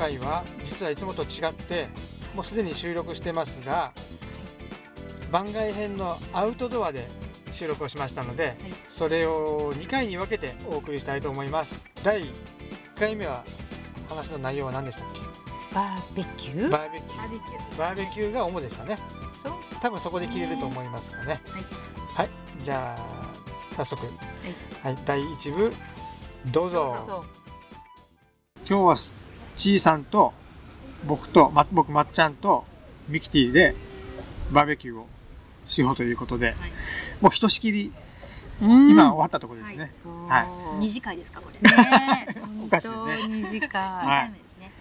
回は実はいつもと違ってもうすでに収録してますが番外編のアウトドアで収録をしましたので、それを2回に分けてお送りしたいと思います。第1回目は話の内容は何でしたっけ？バーベキュー？バーベキュー。バーベキューが主でしたね。そう。多分そこで切れると思いますかね。はい、じゃあ早速。はい、第1部どうぞ。今日はちいさんと僕と、ま、僕まっちゃんとミキティでバーベキューをしようということで、もうひとしきりうん。今終わったところですね、はい二次会ですかこれ。ね。おかしいね。二間。はい。回目ですね。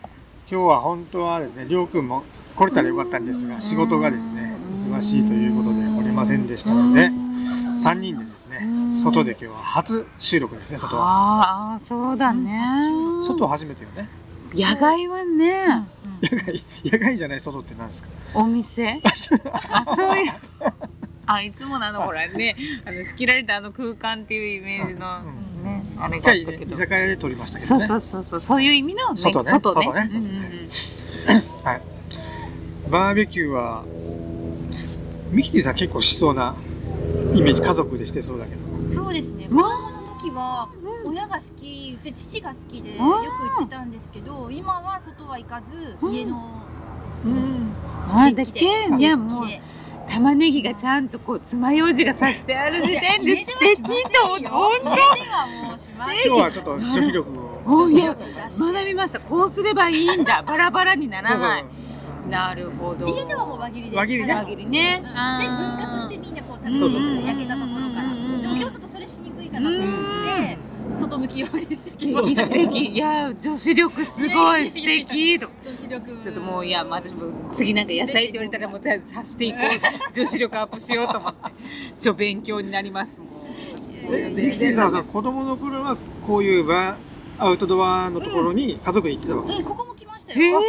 今日は本当はですねりょうくんも来れたらよかったんですが仕事がですね忙しいということで来れませんでしたので3人でですね外で今日は初収録ですね外は。ああそうだね。外は初めてよね野外はね。野外野外じゃない外って何ですか？お店？あそう。いうあいつものあのほらね。あの仕切られたあの空間っていうイメージのうんねあれがあったけど居酒屋で撮りましたけどね。そうそうそうそう。そういう意味のね外ね。外ね。外ね。うんうんうん。はい。バーベキューは、ミキティさん結構しそうなイメージ、家族でしてそうだけど。そうですね。子供の時は親が好き、うち父が好きでよく行ってたんですけど、今は外は行かずうん。家のうん。あだけ？いやもう玉ねぎがちゃんとこう爪楊枝が刺してある時点で素敵と思っ今日はちょっと女子力を。学びました。こうすればいいんだ。バラバラにならない。そうなるほど。家ではもう輪切りで輪切りね。で分割してみんなこう食べそうそうて焼けたところから。うんでも今日ちょっといかなと思って外向き用にして素敵。素敵いや女子力すごい素敵。と女子力ちょっともういや、まあ、私も次なんか野菜って。言われたらもうとりあえずさしていこう女子力アップしようと思って。ちょ勉強になります。もう。えミキティさんはさ子供の頃はこういうバーアウトドアのところに家族で行ってたわけ。うんここも来ましたへよ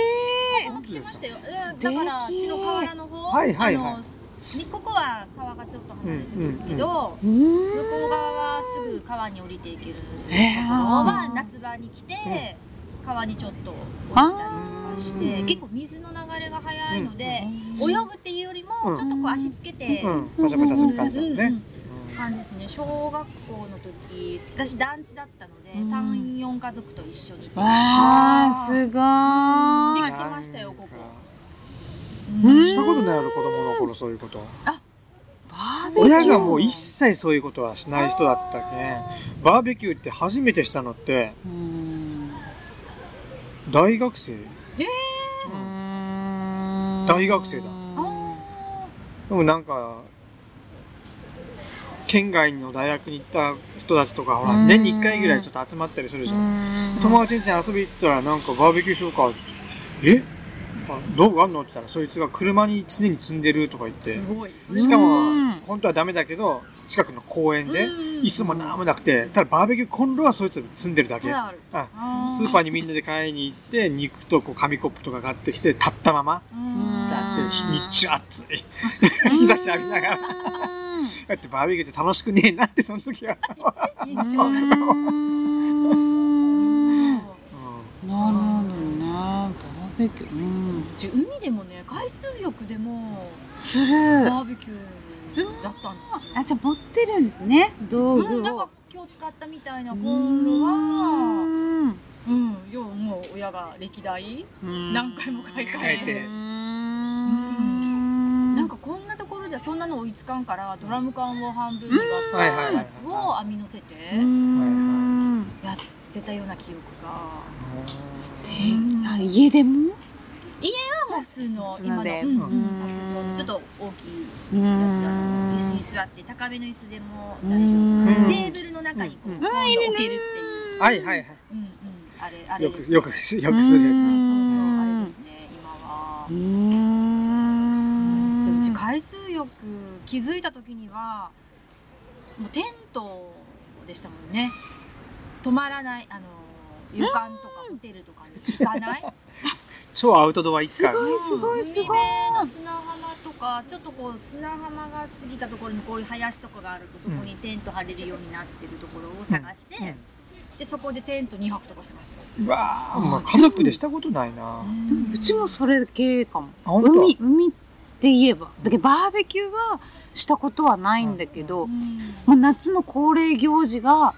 えここも来てましたよ。だから血の河原の方。はいはいはいあのねここは川がちょっと離れてるんですけど、うん向こう側はすぐ川に降りていけるところ。は夏場に来て、川にちょっと降りたりとかして結構水の流れが速いので、泳ぐっていうよりもちょっとこう足つけて、うん、パシャパシャする感じだよね。うん感じですね。小学校の時私団地だったので、うん。34家族と一緒にいてわあすごい。来てましたよここ。うんしたことないやろ子供の頃そういうこと。親がもう一切そういうことはしない人だったけん、バーベキューって初めてしたのってうん。大学生？うん。大学生だ。あでもなんか、県外の大学に行った人たちとか、ほら、うん年に1回ぐらいちょっと集まったりするじゃん。友達に遊び行ったら、なんかバーベキューしようか。え？あ道具あんのって言ったら、そいつが車に常に積んでるとか言って。ーす。ごいですね。しかうん。も、本当はダメだけど、近くの公園で、うん。椅子もなんもなくて、ただバーベキューコンロはそいつ積んでるだけ。あるああスーパーにみんなで買いに行って、肉とこう紙コップとか買ってきて、立ったまま、うん。だって日うん日中暑い。日差し浴びながら。だってバーベキューって楽しくねえなって、その時は。なるほどベキューうん。うち海でもね海水浴でもする。バーベキューだったんですよ。あじゃあ持ってるんですね。道具を。うん。なんか今日使ったみたいなコンロは。うん。うん要はもう親が歴代何回も買い替えて。なんかこんなところではそんなの追いつかんからドラム缶を半分に割ったやつを網乗せてうん。やってたような記憶が素敵あ家でも？もう普通の今のので。うん。うん。ちょっと大きいうんやつあの椅子に座って高めの椅子でも大うん。丈夫テーブルの中にこううん。置けるっていう。はいはいはい。うんうん。あれあれよく、ですよく、よくするやつ。そうそうあれですね今は。う。ん。うち海水浴気づいた時にはもうテントでしたもんね。泊まらないあの旅館とかホテルとかに行かない？超アウトドア一家。すごいすごいす海ごい辺の砂浜とかちょっとこう砂浜が過ぎたところにこういう林とかがあるとそこにテント張れるようになってるところを探して、でそこでテント2泊とかしてますわあ、まあ、家族でしたことないな。うちもそれ系かも。海、海って言えば。だけどバーベキューはしたことはないんだけど、もう夏の恒例行事が、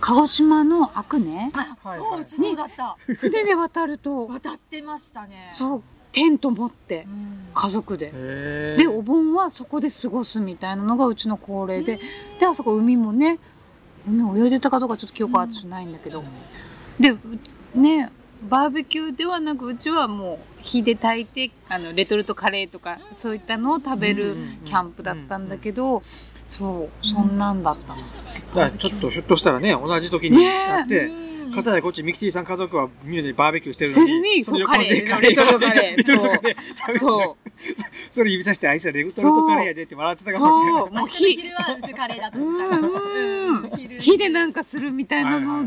鹿児島の阿久根そううちそうだった。船で渡ると、渡ってましたね。そう、テント持ってう、ん。家族で。へで、お盆はそこで過ごすみたいなのがうちの恒例で、で、あそこ海もね、海泳いでたかどうかちょっと記憶は私ないんだけど、で、うね、バーベキューではなく、うちはもう火で炊いて、あの、レトルトカレーとか、そういったのを食べるキャンプだったんだけど、そう、そんなんだったの。だからちょっとひょっとしたらね、同じ時になって、うん。片やこっちミキティさん家族はみんなでバーベキューしてるののに、にそうの横でカレーレトルトカレーレトルトカレー食べてる。そ それ指さしてあいつらレトルトカレーやでって笑ってたかもしれない。そう、もう火、昼はうちカレーだとう思ったん、うん、火でなんかするみたいなの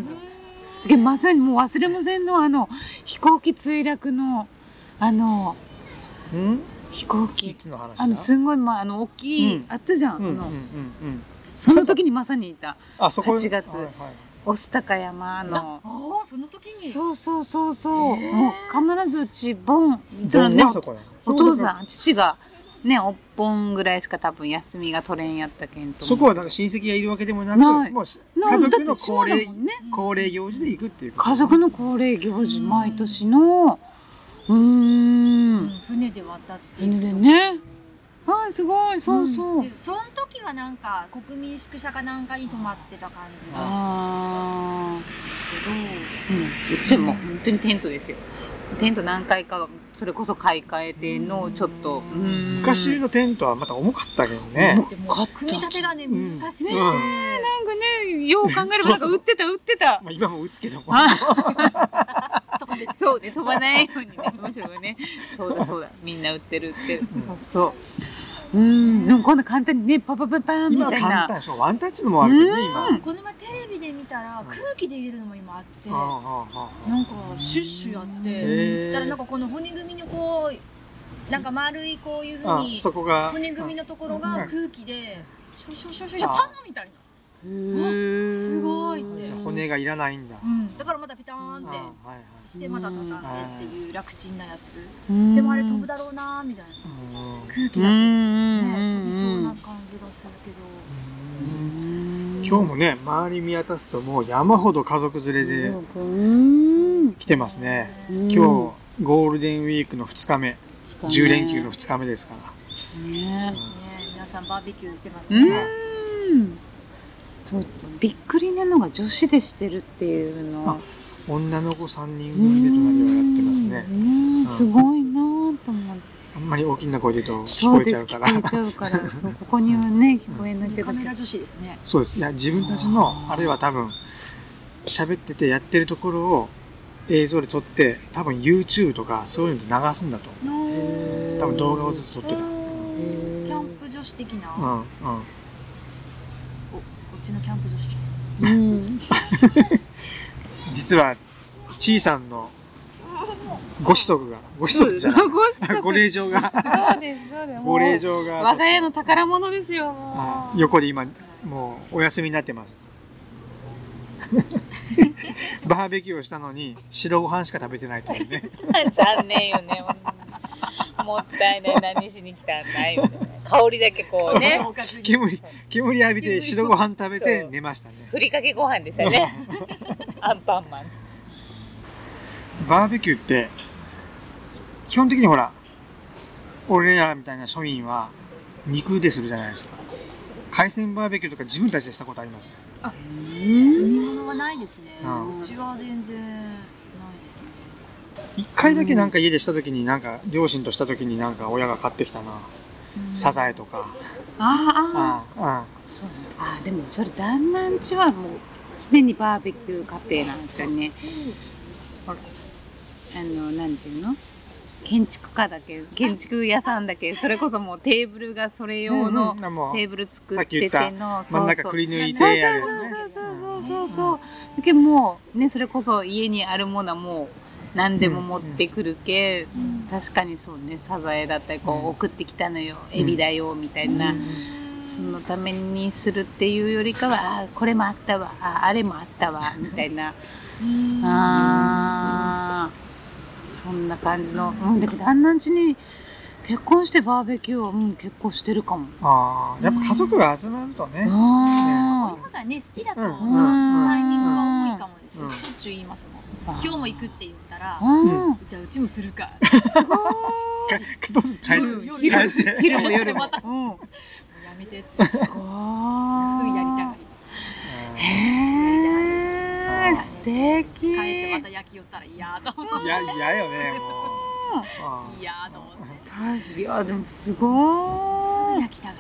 でまさにもう忘れませんのあの飛行機墜落のあのうん？い飛行機。あのすんごい、まあ、あの大きい、うん。あったじゃん、あの。うん。その時にまさにいた。あ、そこ？8月。はいはい。御巣鷹山の。ああその時に？そうそうそうそう、もう必ずうちボンうちのねお父さん父がねおっぽんぐらいしか多分休みが取れんやったけんとそこはなんか親戚がいるわけでもなく、ない。もう家族の恒例ね。恒例行事で行くっていう家族の恒例行事毎年の。うーん船で渡って犬でね。あーすごい。そうそう、でその時はなんか国民宿舎かなんかに泊まってた感じが。あけどー。うん。うちも本当にテントですよ。テント何回かそれこそ買い替えてのちょっとうーん。昔のテントはまた重かったけどね。組み立てがねうん。難しくて、うん。なんかねよう考えればなんか売ってた売ってた。まあ今も打つけども。そうね飛ばないようにねむしろね。そうだそうだ。みんな売ってる売って。るそうそう。うんでもこんな簡単にねパパパパーンみたいな。簡単でしょ。ワンタッチのもあるけどね、今。うん。この前テレビで見たら空気で入れるのも今あって。なんかシュッシュやって。だからなんかこの骨組みのこうなんか丸いこういうふうにそこが。骨組みのところうんが空気でシュシュシュシュシュあパンみたいな、すごいって。骨がいらないんだ。うん、だからまたピターンってああはいはいしてまた畳んでっていう楽ちんなやつ。うん。でもあれ飛ぶだろうなーみたいな。うん。う空気だと。ねん飛びそうな感じがするけど。今日もね、周り見渡すともう山ほど家族連れでうん。来てますね。うん。今日、ゴールデンウィークの2日目、10連休の2日目ですから。ね。ですね皆さんバーベキューしてますうね、んそうびっくりなのが女子でしてるっていうのあ女の子3人組で隣はやってますね。うんすごいなぁと思ってあんまり大きな声で言うと聞こえちゃうから。聞こえちゃうからそうここにはね聞こえなけどカメラ女子ですねそうです。いや、自分たちの、あれは多分、喋っててやってるところを映像で撮って、多分 YouTube とかそういうので流すんだと。多分動画をずっと撮ってた。うん、キャンプ女子的な、うん。おこっちのキャンプ女子うん。実は、ちいさんのご子息が、ご子息じゃない。ご子息ご令状が、そうですそうです。ご令状が、我が家の宝物ですよはもい。横で今、もうお休みになってます。バーベキューをしたのに、白ご飯しか食べてないというね。う 残念よね もったいない。何しに来たんだいみたいな。香りだけこうね。煙、煙浴びて白ご飯食べて寝ましたね。ふりかけご飯でしたね。アンパンマン。バーベキューって、基本的にほら、俺らみたいな庶民は肉でするじゃないですか。海鮮バーベキューとか自分たちでしたことあります。海物はないですね、うん。うちは全然一回だけなんか家でした時になんか、両親とした時になんか親が買ってきたな。サザエとか。ああああ、そうあでもそれ旦那んちはもう常にバーベキュー家庭なんですよね。あのなんていうの？建築家だけ建築屋さんだけそれこそもうテーブルがそれ用のテーブル作さっててた。の真ん中くり抜いてそうそうやるそうそうそう。そうそうだけどもうねそれこそ家にあるものはもう何でも持ってくるけ、確かにそうねサザエだったりこう、うん。送ってきたのよエビだよみたいな、そのためにするっていうよりかはあこれもあったわああれもあったわみたいな。うん。あー。そんな感じの、うん、だけど旦那ん家に結婚してバーベキューは、うん、結構してるかも。ああ、やっぱ家族が集まるとね。あ親がね好きだと、うん。タイミングが多いかもですしょっちゅう言いますもん。あ今日も行くって言ったら、ーうんじゃあうちもするかすご帰夜って夜帰って。昼も夜もまた。うんやめてってすすごい。ぐやりたがりへー、素敵。帰ってまた焼き寄ったら嫌と思いや、嫌よね、もう。嫌と思っていや、でもすすごい。ぐ焼きたがる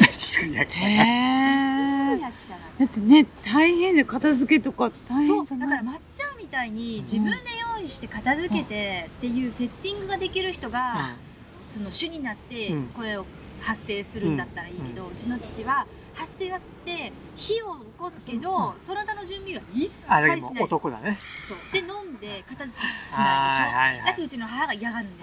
ーすぐ焼きたい。へすぐー。焼きたがるだってね、大変で片付けとか大そ変じゃない？うだからまっちゃんみたいに自分で用意して片付けてっていうセッティングができる人が、その主になってうん。声を発生するんだったらいいけど、うちの父は発生はして火を起こすけど、その他の準備は一切しない。男だね。そう。で飲んで片付けししないでしょ、はいはいはいだけどうちの母が嫌がるんです。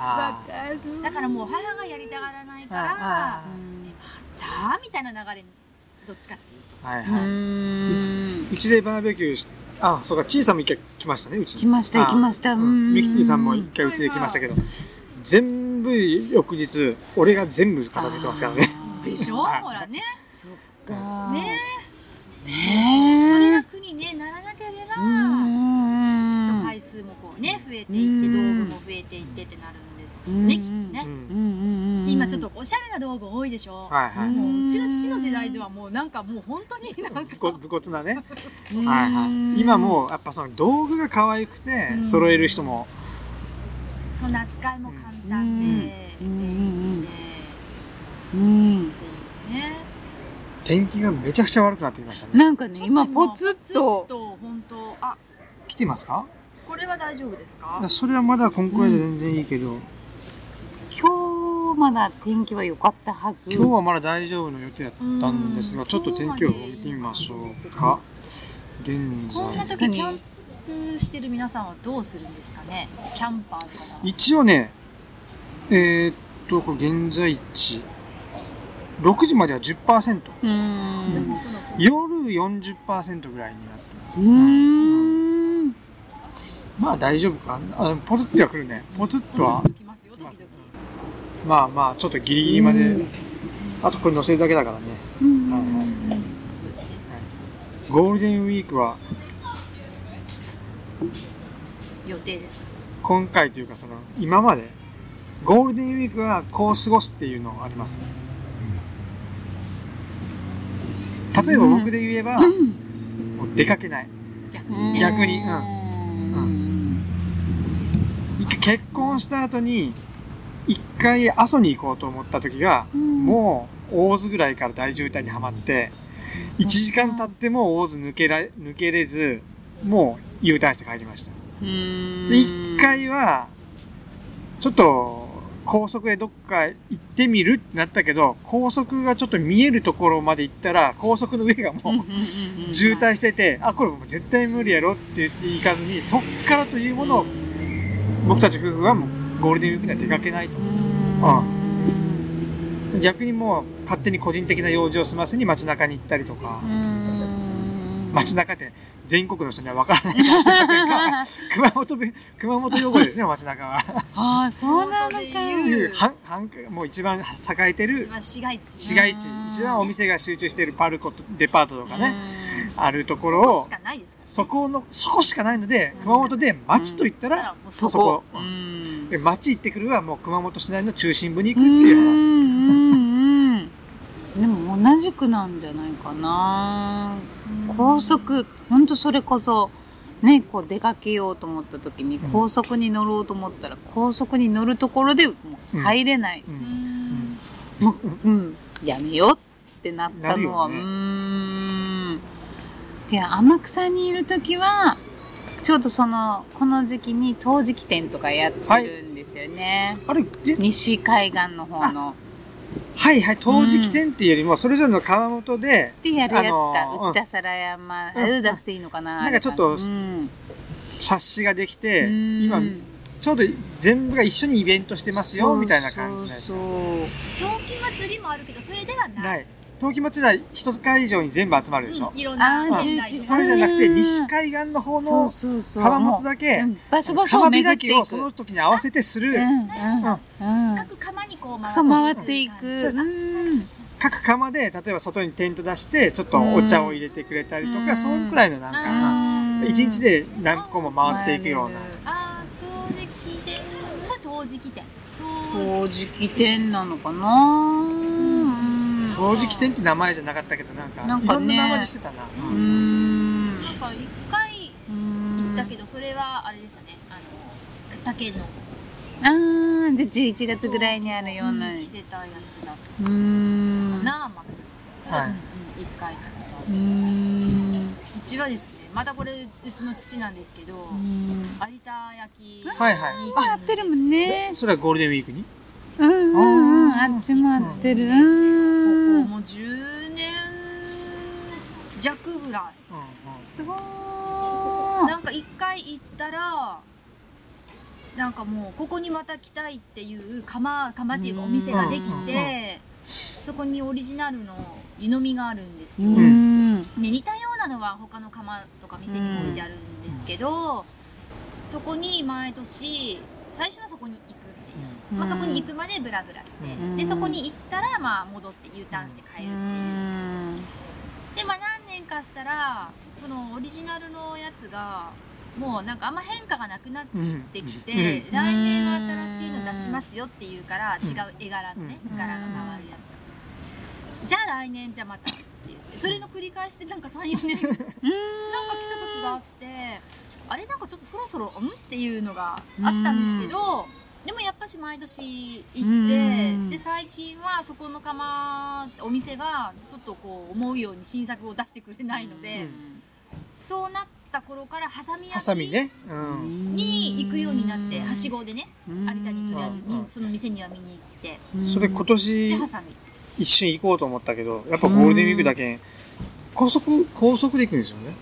だからもう母がやりたがらないからあ「だ?」みたいな流れにどっちかっていうと。うはいはい。うちでバーベキューし、あ、そうか、ちいさんも一回来ましたね、うちに。来ました、あ来ました。ううんんミキティさんも一回うちで来ましたけど、全部翌日、俺が全部片付けてますからね。でしょ？はいほらねそっか。ねねそれがえ。苦に、ね、ならなければ。きっと回数もこうね増えていって道具も増えていってってなるんですよね、きっとね。う、んうんうんうん。今ちょっとおしゃれな道具多いでしょ、はいはい。もううちの父の時代ではもうなんかもう本当になんか。こ武骨なね。うん、はいはい。今もう、やっぱその道具が可愛くてう、ん。揃える人も、この扱いも簡単で、うん便利で、うん。っていうね天気がめちゃくちゃ悪くなってきましたね。なんかね、今ポツッと。本当。あ。来てますか？これは大丈夫ですか？それはまだ今回で全然いいけど、今日まだ天気は良かったはず。今日はまだ大丈夫の予定だったんですが、うんちょっと天気予報を見てみましょうか。現こんな在。時キャンプしてる皆さんはどうするんですかね？キャンパー一応ね、えーっと、これ現在地、6時までは10%、うーん。夜40%ぐらいになってます。うーん。まあ大丈夫か。あポツッとは来るね。ポツッとはポ、ツッときますよ時々まあまあ、ちょっとギリギリまで、うん。あとこれ乗せるだけだからね。ゴールデンウィークは、予定です今回というかその、今まで、ゴールデンウィークはこう過ごすっていうのがあります。例えば僕で言えば、もう出かけない。逆に。うん。うん。結婚した後に、一回阿蘇に行こうと思った時が、うん。もう大津ぐらいから大渋滞にはまって、1時間経っても大津抜けら抜けれず、もう U ターンして帰りました。で、一回は、ちょっと、高速でどっか行ってみるってなったけど、高速がちょっと見えるところまで行ったら、高速の上がもう 渋滞してて、あ、これもう絶対無理やろって言って行かずに、そっからというものを、僕たち夫婦はもうゴールデンウィークには出かけないと。逆にもう勝手に個人的な用事を済ませに街中に行ったりとか、街中って全国の人には分からないかもしれませんが、熊本弁、熊本用語ですね、街中は。ああ、そうなのか。熊本で言う。繁繁華もう一番栄えて一る番市街地。市街地、一番お店が集中しているパルコとデパートとかね、あるところをし、かないですかそこの、そこしかないので、熊本で街と言ったら、うそそこ。うん。で街行ってくるはもう熊本市内の中心部に行くっていう話。うでも同じくなんじゃないかな。高速、ほんとそれこそ、ね、こう出かけようと思った時にうん高速に乗ろうと思ったら、高速に乗るところでもう入れない。ううんう、うん、やめようってなったのは、ねうーん。で、天草にいる時は、ちょうどその、この時期に陶磁器店とかやってるんですよね。あれ、え？西海岸の方の。はいはい、陶磁器店っていうよりも、それぞれの川本で、でやるやつだ。あのー内田皿山、うん出していいのかな。なんかちょっとうん、冊子ができて、うん今、ちょうど全部が一緒にイベントしてますよ、みたいな感じです。そうそう陶器祭りもあるけどそれではないない。冬季祭りは一会場に全部集まるでしょ、うんいろんなあー年11代のそれじゃなくてうん。西海岸の方そうのそうそう。川本だけ川開きをその時に合わせてする、うんうん。うん。各釜にこうそう回ってい感く。じう。ん。各釜で例えば外にテント出してちょっとお茶を入れてくれたりとか、うん。そのくらいのなんか、うん。一日で何個も回っていくような、あー陶磁器店。陶磁器店。陶陶磁器店なのかな？うん。陶磁器店って名前じゃなかったけどなん。かなんかね。いろんな名前でしてたな、うーん。なんか一回行ったけどそれはあれでしたね。あの竹の。あーで11月ぐらいにあるような。着てたやつだっうーん。たなあマックス。それはい。うん。一回行ったけうどん。うちはですねまたこれうちの父なんですけど有田焼きはいはい。にあやってるもんね。それはゴールデンウィークに？うんうんうんあっちもやってる。こうん。こもう10年弱ぐらい。すごーなんか一回行ったらなんかもうここにまた来たいっていう釜釜っていうかお店ができうんてそこにオリジナルの湯飲みがあるんですうよ、ん。ね、似たようなのは他の釜とか店にも置いてあるんですけど、そこに毎年最初はそこに行う、まあ、そこに行くまでブラブラして、うん。でそこに行ったらまあ戻って U ターンして帰るってういう、ん。でまあ何年かしたらそのオリジナルのやつがもうなんかあんま変化がなくなってきて、うん。来年は新しいの出しますよっていうからうん。違う絵柄のね、うん。柄が変わるやつじゃあ来年じゃあまたって言ってそれの繰り返しでなんか34年 なんか来た時があってあれ？なんかちょっとそろそろん？っていうのがあったんですけどでもやっぱし毎年行ってうん。で最近はそこの釜お店がちょっとこう思うように新作を出してくれないので、そうなった頃からハサミハ焼きサミね、うん、に行くようになってはしごでねうん。有田にとりあえずその店には見に行って。それ今で年ハサミ一瞬行こうと思ったけどやっぱゴールデンウィークだけ高速高速で行くんですよね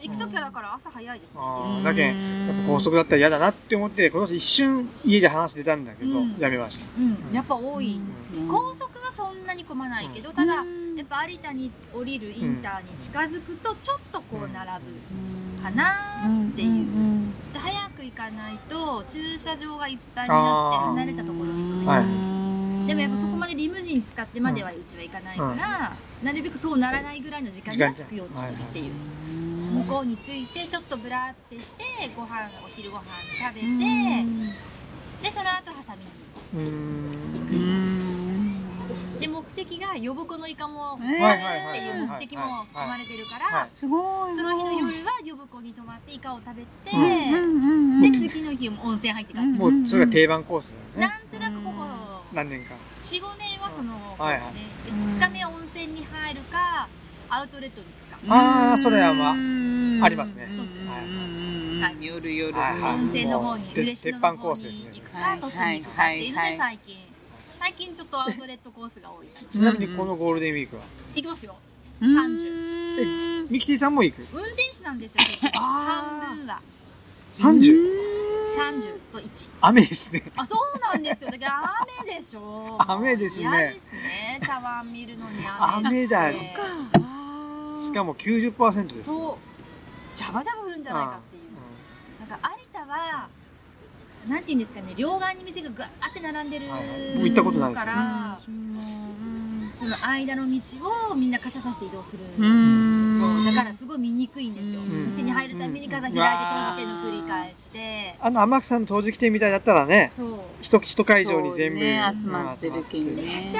行く時はだから朝早いですね。だけんやっぱ高速だったら嫌だなって思って今年一瞬家で話出たんだけど、うん。やめました。うん。やっぱ多いですね。うん。高速はそんなに混まないけどただうん。やっぱ有田に降りるインターに近づくとちょっとこう並ぶかなっていう。で早く行かないと駐車場がいっぱいになって離れたところに飛びはい。でもやっぱそこまでリムジン使ってまではうちは行かないから、なるべくそうならないぐらいの時間には着くようにしてるっていう、向こうに着いてちょっとブラってしてご飯お昼ご飯食べて、でその後ハサミにう。ーん。で目的が呼子のイカもえー。はいはいはいっていう目的も生まれてるから、はいすごい。その日の夜は呼子に泊まってイカを食べて、で次の日も温泉入って帰もうそれが定番コースだよね。なんとなくここ何年か45年はその、ねで2日目温泉に入るかアウトレットに行くか、あーそれはまあうん。ありますね。うん。はい。夜夜温泉の方に嬉野の方に行くか鳥栖に行くかってい。うので最近最近ちょっとアウトレットコースが多い。ちちなみにこのゴールデンウィークは行きますよ30ミキティさんも行く運転手なんですよ半分は 30? 30と1雨ですねあそうなんですよだから雨でしょ雨ですね嫌ですね茶碗見るのに雨雨だでしかも90%ですよ。そう。ジャバジャバ降るんじゃないかっていう。なんか有田はなんていうんですかね両側に店がぐわーって並んでるはい行ったことないですよ。からその間の道をみんな傘さして移動する。んうん。ですよだからすごい見にくいんですよ、うん。店に入るたびに傘開いて閉じての繰り返しであの天草の陶磁器店みたいだったらねそう。一一会場に全部、ね集まってるけどね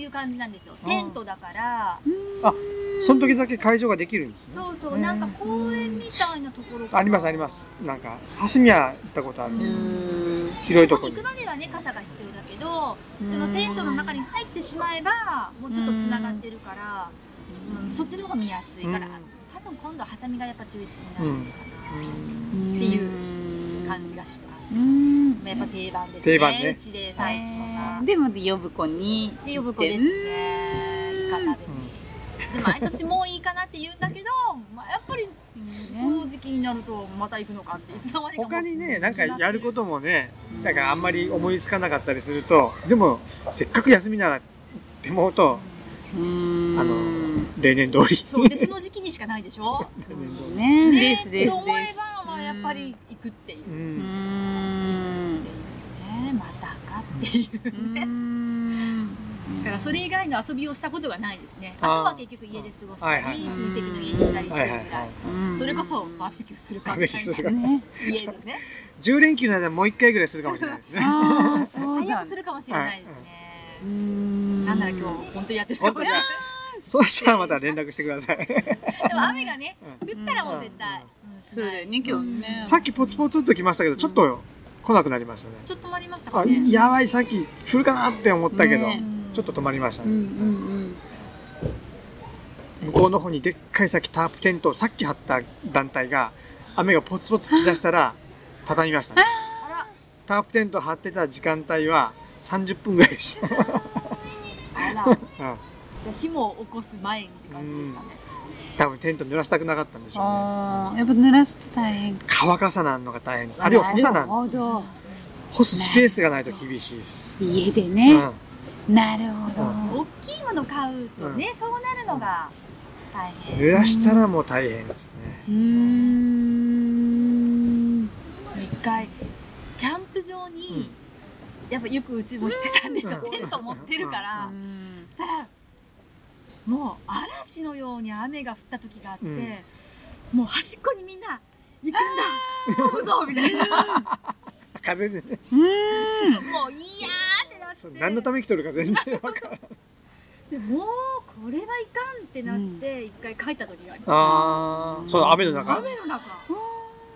そういう感じなんですよ。テントだから。あその時だけ会場ができるんですね。そうそう。なんか公園みたいなところありますあります。なんか蓮宮行ったことある、うん。広いとこに。そこに行くまではね傘が必要だけどそのテントの中に入ってしまえばもうちょっとつながってるから、うん。そっちの方が見やすいから、うん。多分今度はハサミがやっぱ中心になうんるのかなっていう感じがします、うん。やっぱ定番ですね。定番ね。うちで最近は、でも呼ぶ子にで呼ぶ子ですね。イカ食べに、で毎年もういいかなって言うんだけど、まあ、やっぱりこの時期になるとまた行くのかっていつの間にか他にねなんかやることもねなんかあんまり思いつかなかったりするとでもせっかく休みならって思うとうん。あの例年通り。そうでその時期にしかないでしょ。例年通り。ねねです。ですと思えばまあやっぱり行くっていう。ううんんね。またかっていうね。うん。だからそれ以外の遊びをしたことがないですね。あとは結局家で過ごしたり、はいはい。親戚の家に行ったりするぐらい。はいはいはいうん。それこそバーベキューするかバーベキューするかね家でね。10連休の間もう一回ぐらいするかもしれないですね。ああそうだ最悪するかもしれないですね。うん。なんなら今日本当にやってるかもしれない。そうしたらまた連絡してください。でも雨がね、う降ったらもう絶対。うん。そうだよね今日ね。さっきポツポツっと来ましたけどちょっと来なくなりましたね。ちょっと止まりましたかあね。やばいさっき降るかなって思ったけど、ね。ちょっと止まりましたね、ん向こうの方にでっかいさっきタープテントをさっき張った団体が雨がポツポツ来だしたら 畳みましたね。タープテント張ってた時間帯は30分ぐらいでした、あら。火も起こす前にって感じですかね。多分テント濡らしたくなかったんでしょうね。ああやっぱ濡らすと大変。乾かさなんのが大変。あるいは干さななるほど干すスペースがないと厳しいです、家でうねん、なるほど。大きいもの買うとね、そうなるのが大変。濡らしたらもう大変ですね。うーん。一回キャンプ場に、やっぱよくうちも行ってたんですよ、うん。テント持ってるから、たらもう嵐のように雨が降った時があって、うん。もう端っこにみんな行くんだ飛ぶぞみたいな。風でね。うーん。もういやーってなって。何のために来とるか全然わからないでもうこれはいかんってなって一回帰った時がありまああそう雨のす、中。雨の中。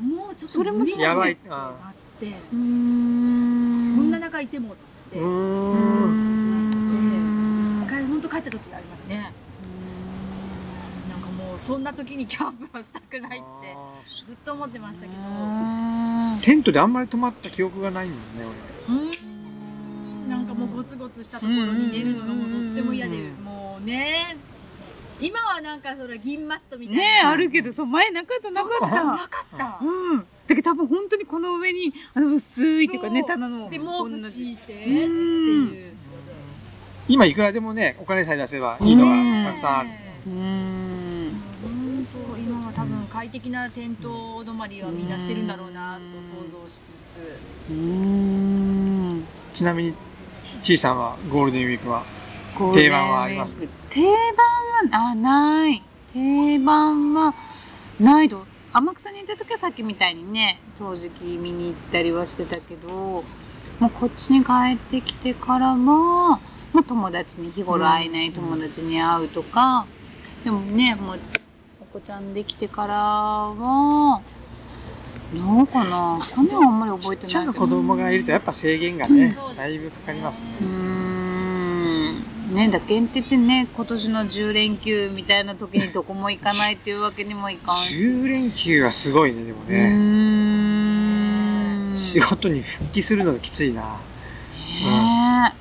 もうちょっとそれも無理だやばいってなってうーん。こんな中いてもってうん。ん一回本当帰った時がありますそんな時にキャンプはしたくないってずっと思ってましたけど。テントであんまり泊まった記憶がないんだよねうん。なんかもうゴツゴツしたところに寝るのがもうとっても嫌でうん。もうね。今はなんかそれ銀マットみたいな。ねえあるけどそう前なかったなかった。なかった。うん。だけど多分本当にこの上にあの薄いっていうかね棚の。で毛布敷いてってうんいう。俺今いくらでもねお金さえ出せばいいのがたくさんある。ねうーん快適なテント止まりはみんなしてるんだろうなと想像しつつ。うん。ちなみにちいさんはゴールデンウィークは定番はあります定番はあない。定番はない。と天草にいた時はさっきみたいにね陶磁器見に行ったりはしてたけどもうこっちに帰ってきてからはもう友達に日頃会えない友達に会うとか、でもねもう子ちゃんできてからはどうかな？去年はあんまり覚えてないちっちゃな子供がいるとやっぱ制限がうん。ねだいぶかかりますね。うーん。ねだけんって言ってね今年の10連休みたいな時にどこも行かないっていうわけにもいかんし。10連休はすごいねでもうねーん。仕事に復帰するのがきついな。ね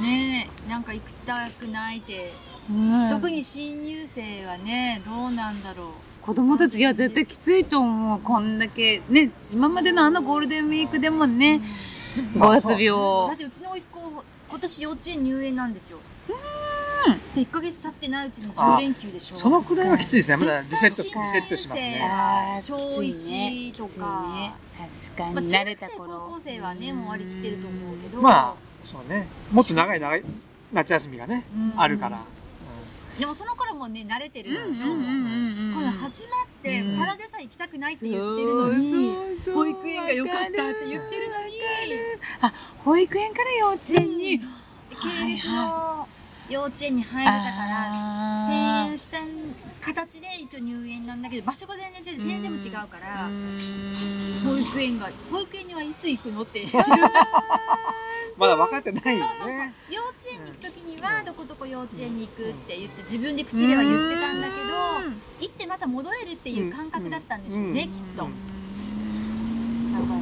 ねえなんか行きたくないって、え特に新入生はねどうなんだろう。子供たちいや絶対きついと思う。こんだけね今までのあのゴールデンウィークでもねまあ5月病。だってうちの甥っ子今年幼稚園入園なんですよ。で1ヶ月経ってないうちに10連休でしょ。そのくらいはきついですね。まだリセットリセットしますね。小きつい一とかね。確かまあ、慣れた学生高頃校生はねもう割り切ってると思うけど。まあそうね。もっと長い長い夏休みがねうん。あるからでもその頃もね慣れてるでしょ、うんうんこれ始まって、うん。ただでさえ行きたくないって言ってるのに保育園が良かったって言ってるのに保育園から幼稚園に系列の幼稚園に入れたから転あ園した形で一応入園なんだけど場所が全然違う先生も違うから、保育園が保育園にはいつ行くのって。まだ分かってないよね。幼稚園に行く時にはどこどこ幼稚園に行くって言って自分で口では言ってたんだけど行ってまた戻れるっていう感覚だったんでしょうね、うん。きっと、うん。だか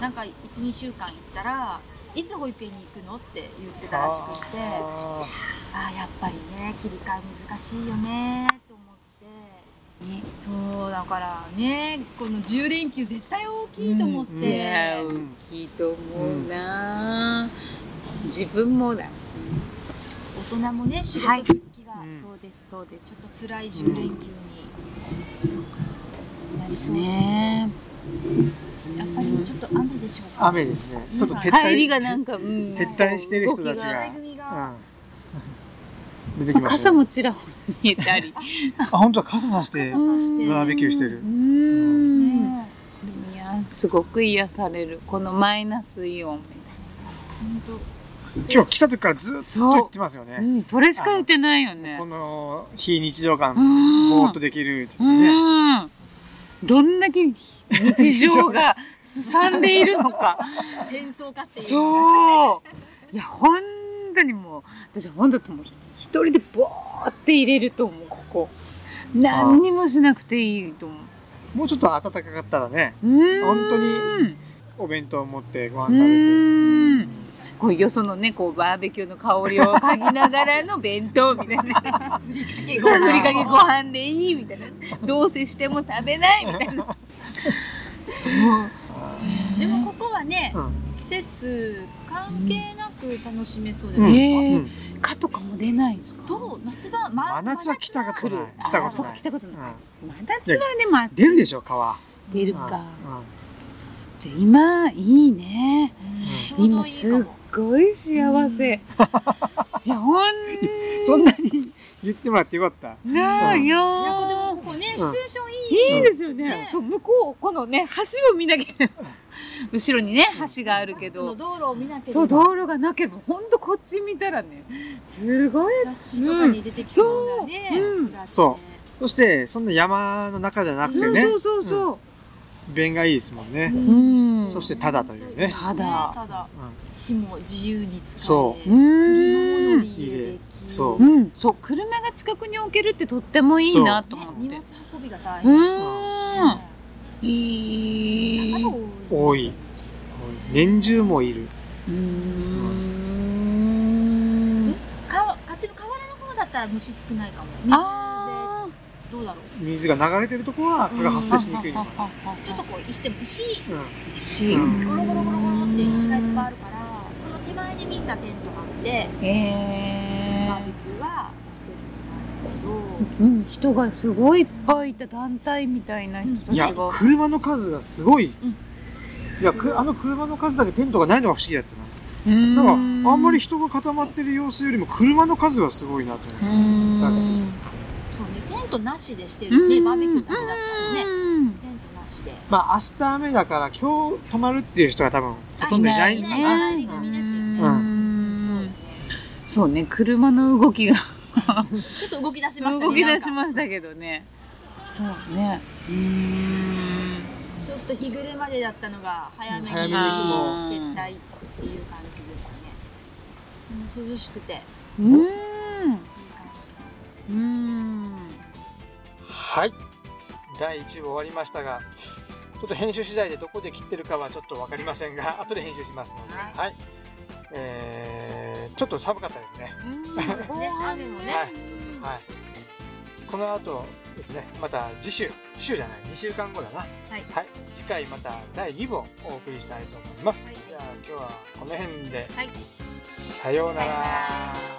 らなんか12週間行ったらいつ保育園に行くの？って言ってたらしくってあああやっぱりね切り替え難しいよねと思って。そうだからねこの10連休絶対大きいと思って、うん。いや大きいと思うな、自分もだ。大人もね仕事はい復帰うんそうですそうです。ちょっと辛い10連休になりそうですねねやっぱりちょっと雨でしょうか。雨ですね。ちょっと撤帰退りがなんか、うん、撤退してる人たちが。出てきました傘ねもちらほら見えたり。あ本当は傘さして傘さして。バーベキューしてる。うーん。ねいやすごく癒される。このマイナスイオンみ本今日来た時からずっと言ってますよたいな、ね。うん、それしか言ってないよね。この非日常感うん。ぼーっとできるって言ってね。うんどんだけ日常がすさんでいるのか。当戦争かっていう。そう。いや本当にもう私本当もう一人でボーって入れると思うここ。何にもしなくていいと思う。もうちょっと暖かかったらね。うん。本当にお弁当を持ってごう飯食べて。んこうよそのねこうバーベキューの香りを嗅ぎながらの弁当みたいな。そうふりかけご飯でいいみたいな。どうせしても食べないみたいな。でもここはねうん。季節関係なく楽しめそうじゃうんないですねえうん。蚊とかも出ないんですか？かどう？夏場ま真夏は来たこと来るない来たあことな来たことない。真夏はねまあ出るでしょ川出るか。うん。うん。じゃあ今いいね。今すっごい幸せ。いやほんそんなに言ってもらってよかった。うん。なあいやでもーここねシチュエーションいい。いいですよね。ね。そう向こうこのね橋を見なければ後ろにね橋があるけど。道路を見なければ。そう道路がなければほんとこっち見たらねすごい。雑誌とかに出てきそうなね、そう。そしてそんな山の中じゃなくてね。そうそうそ便がいいですもんね。う、うん。そしてただというね。ただただう火も自由に使えそう。う車も乗んり入れできそう。うん。そう車が近くに置けるってとってもいいなとね思っ荷物て運びが大う変、ん。いい。多い。年中もいる。うーん。かあっちの河原の方だったら虫少ないかも。あ水でどうだろう。水が流れてるところは蚊が発生しにくいちょっとこう石でも石うん石。うん。ゴロゴロゴロゴロって石がいっぱいあるからにみんなテントがあってへバーベえキューはしてるみたいだけどうん人がすごいいっぱいいた団体みたいな人たいや車の数がすごい、ん。いやくあの車の数だけテントがないのが不思議だったうーん。ななんかあんまり人が固まってる様子よりも車の数がすごいなとう思ーう、んそうねテントなしでしてるねバーベキューだけだったらね。うん。テントなしで。まあ明日雨だから今日泊まるっていう人は多分ほとんどいないのかな。いなないいないですよねうんそうね車の動きが。ちょっと動き出しましたね 動き出しましたけどね。そうね。うーん。ちょっと日暮れまでだったのが早めに撤退っていう感じですかね。うん涼しくて。うーん。うーん。はい。第1部終わりましたがちょっと編集次第でどこで切ってるかはちょっと分かりませんが後で編集しますので。はい。はい、えー、ちょっと寒かったですね。じ ね。雨もね。はい。はい。この後ですねまた次週週じゃない2週間後だな。はい。はい。次回また第2部をお送りしたいと思います、はい。じゃあ今日はこの辺で。はい。さようなら